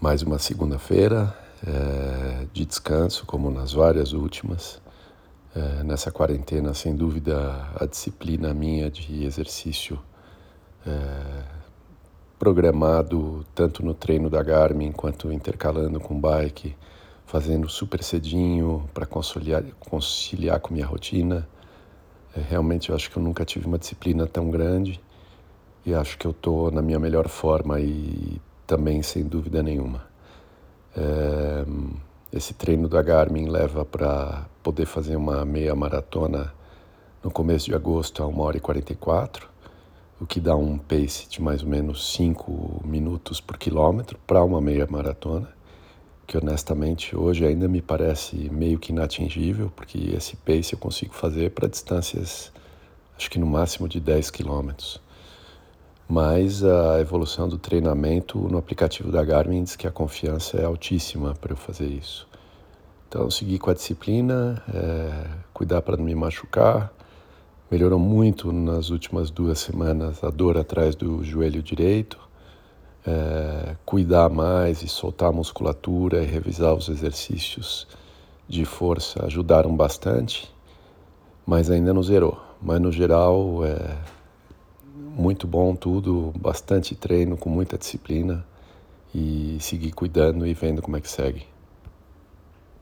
mais uma segunda-feira é, de descanso, como nas várias últimas. É, nessa quarentena, sem dúvida, a disciplina minha de exercício é, programado tanto no treino da Garmin quanto intercalando com bike, fazendo super cedinho para conciliar, conciliar com minha rotina. Realmente, eu acho que eu nunca tive uma disciplina tão grande e acho que eu estou na minha melhor forma e também sem dúvida nenhuma. É, esse treino da Garmin leva para poder fazer uma meia maratona no começo de agosto a 1 hora e 44, o que dá um pace de mais ou menos 5 minutos por quilômetro para uma meia maratona, que honestamente hoje ainda me parece meio que inatingível, porque esse pace eu consigo fazer para distâncias, acho que no máximo de 10 quilômetros mas a evolução do treinamento no aplicativo da Garmin diz que a confiança é altíssima para eu fazer isso. Então, seguir com a disciplina, é, cuidar para não me machucar. Melhorou muito nas últimas duas semanas a dor atrás do joelho direito. É, cuidar mais e soltar a musculatura e revisar os exercícios de força ajudaram bastante, mas ainda não zerou. Mas no geral, é, muito bom tudo, bastante treino, com muita disciplina e seguir cuidando e vendo como é que segue.